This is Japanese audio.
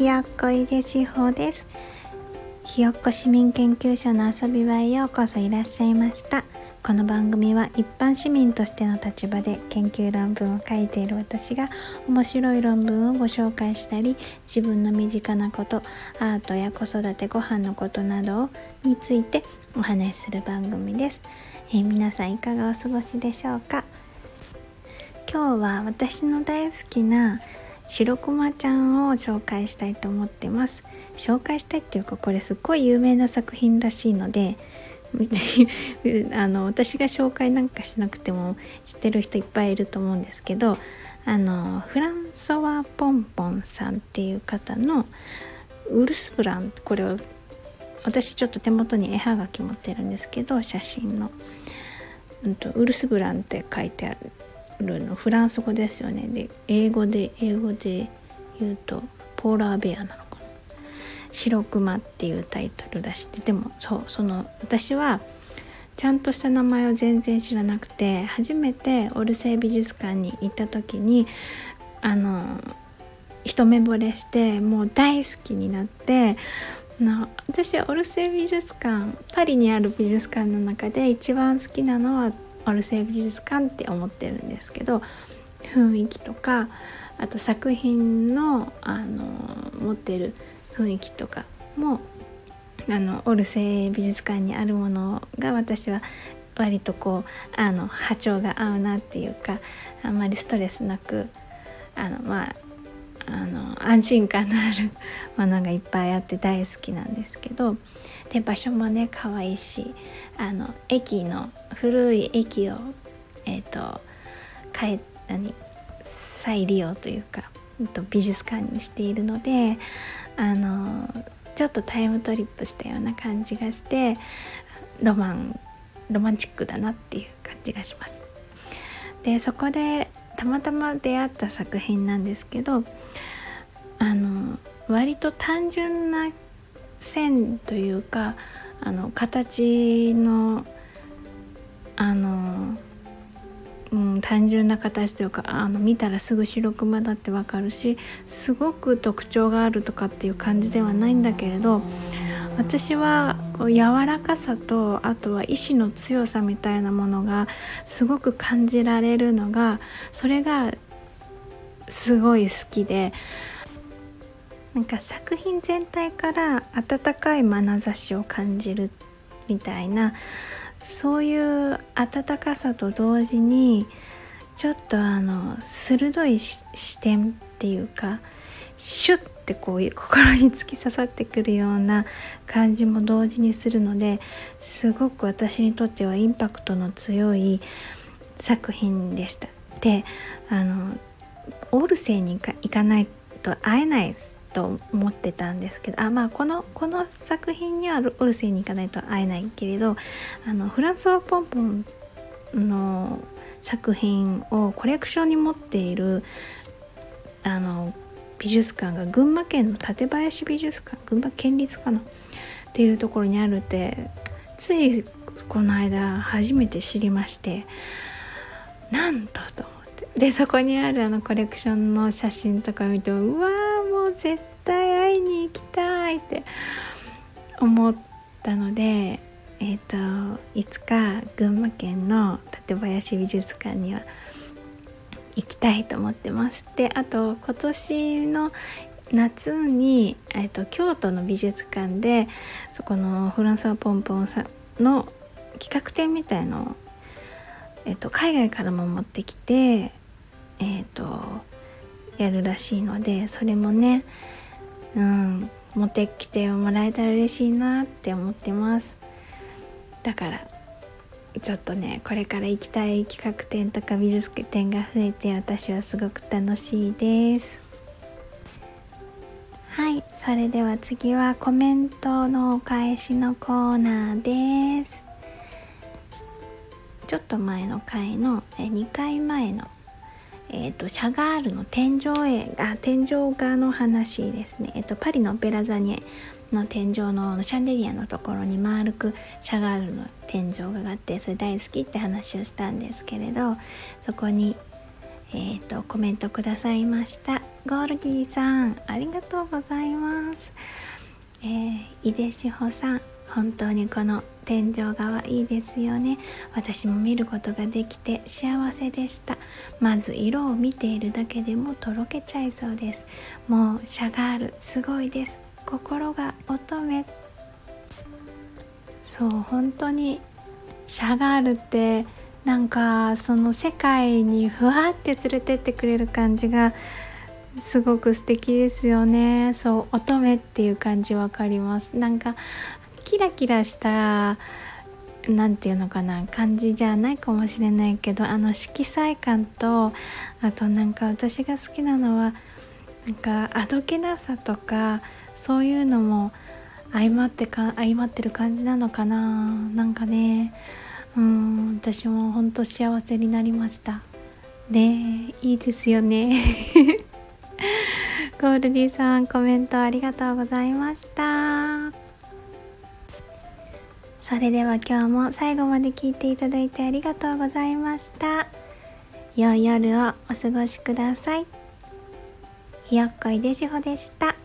ひよっこいでしほです。ひよっこ市民研究所の遊び場へようこそいらっしゃいました。この番組は一般市民としての立場で研究論文を書いている私が面白い論文をご紹介したり自分の身近なことアートや子育てご飯のことなどについてお話しする番組です、えー、皆さんいかがお過ごしでしょうか？今日は私の大好きな白熊ちゃんを紹介したいと思ってます。紹介したいっていうかこれすっごい有名な作品らしいので あの私が紹介なんかしなくても知ってる人いっぱいいると思うんですけどあのフランソワ・ポンポンさんっていう方のウルスブランこれを私ちょっと手元に絵はがき持ってるんですけど写真の、うんと、ウルスブランって書いてある。のフランス語ですよね。で英語で英語で言うとポーラーベアなのかな「白熊」っていうタイトルらしくてでもそうその私はちゃんとした名前を全然知らなくて初めてオルセイ美術館に行った時にあの一目惚れしてもう大好きになってな私はオルセイ美術館パリにある美術館の中で一番好きなのはオルセイ美術館って思ってるんですけど雰囲気とかあと作品のあの持ってる雰囲気とかもあのオルセイ美術館にあるものが私は割とこうあの波長が合うなっていうかあんまりストレスなくあのまああの安心感のあるものがいっぱいあって大好きなんですけどで場所もね可愛いしあの駅の古い駅をえっ、ー、と変え何再利用というか、えっと、美術館にしているのであのちょっとタイムトリップしたような感じがしてロマンロマンチックだなっていう感じがします。でそこでたまたま出会った作品なんですけどあの割と単純な線というかあの形のあの、うん、単純な形というかあの見たらすぐ白熊だってわかるしすごく特徴があるとかっていう感じではないんだけれど私はこう柔らかさとあとは意志の強さみたいなものがすごく感じられるのがそれがすごい好きでなんか作品全体から温かい眼差しを感じるみたいなそういう温かさと同時にちょっとあの鋭い視点っていうかシュッてこういう心に突き刺さってくるような感じも同時にするのですごく私にとってはインパクトの強い作品でした。であのオルセイに行かないと会えないと思ってたんですけどあまあこのこの作品にはオルセイに行かないと会えないけれどあのフランソワ・ポンポンの作品をコレクションに持っているあの美術館が群馬県の館林美術館群馬県立かな？っていうところにあるってついこの間初めて知りましてなんとと思って。でそこにあるあのコレクションの写真とか見てうわーもう絶対会いに行きたいって思ったのでえっ、ー、といつか群馬県の館林美術館には行きたいと思ってます。であと今年の夏に、えーと、京都の美術館でそこのフランスはポンポンさんの企画展みたいのを、えーと、海外からも持ってきて、えーとやるらしいのでそれもねうん持ってきてもらえたら嬉しいなって思ってますだからちょっとねこれから行きたい企画展とか美術展が増えて私はすごく楽しいです。はいそれでは次はコメントのお返しのコーナーです。ちょっと前の回の2回前のえーと、シャガールの天井絵あ天井画の話ですね、えーと、パリのオペラ座にの天井のシャンデリアのところに丸くシャガールの天井画があってそれ大好きって話をしたんですけれどそこに、えーと、コメントくださいました。ゴールディさんありがとうございます。えー、井出志保さん本当にこの天井画いいですよね。私も見ることができて幸せでした。まず色を見ているだけでもとろけちゃいそうです。もうシャガールすごいです。心が乙女。そう本当にシャガールってなんかその世界にふわって連れてってくれる感じがすごく素敵ですよね。そう乙女っていう感じわかります。なんかキラキラした何て言うのかな感じじゃないかもしれないけどあの色彩感とあとなんか私が好きなのはなんかあどけなさとかそういうのも相まってか相まってる感じなのかな。なんかねうん私も本当幸せになりました。ねいいですよね。ゴールディさんコメントありがとうございましたそれでは今日も最後まで聞いていただいてありがとうございました。良い夜をお過ごしください。ひよっこいでしほでした。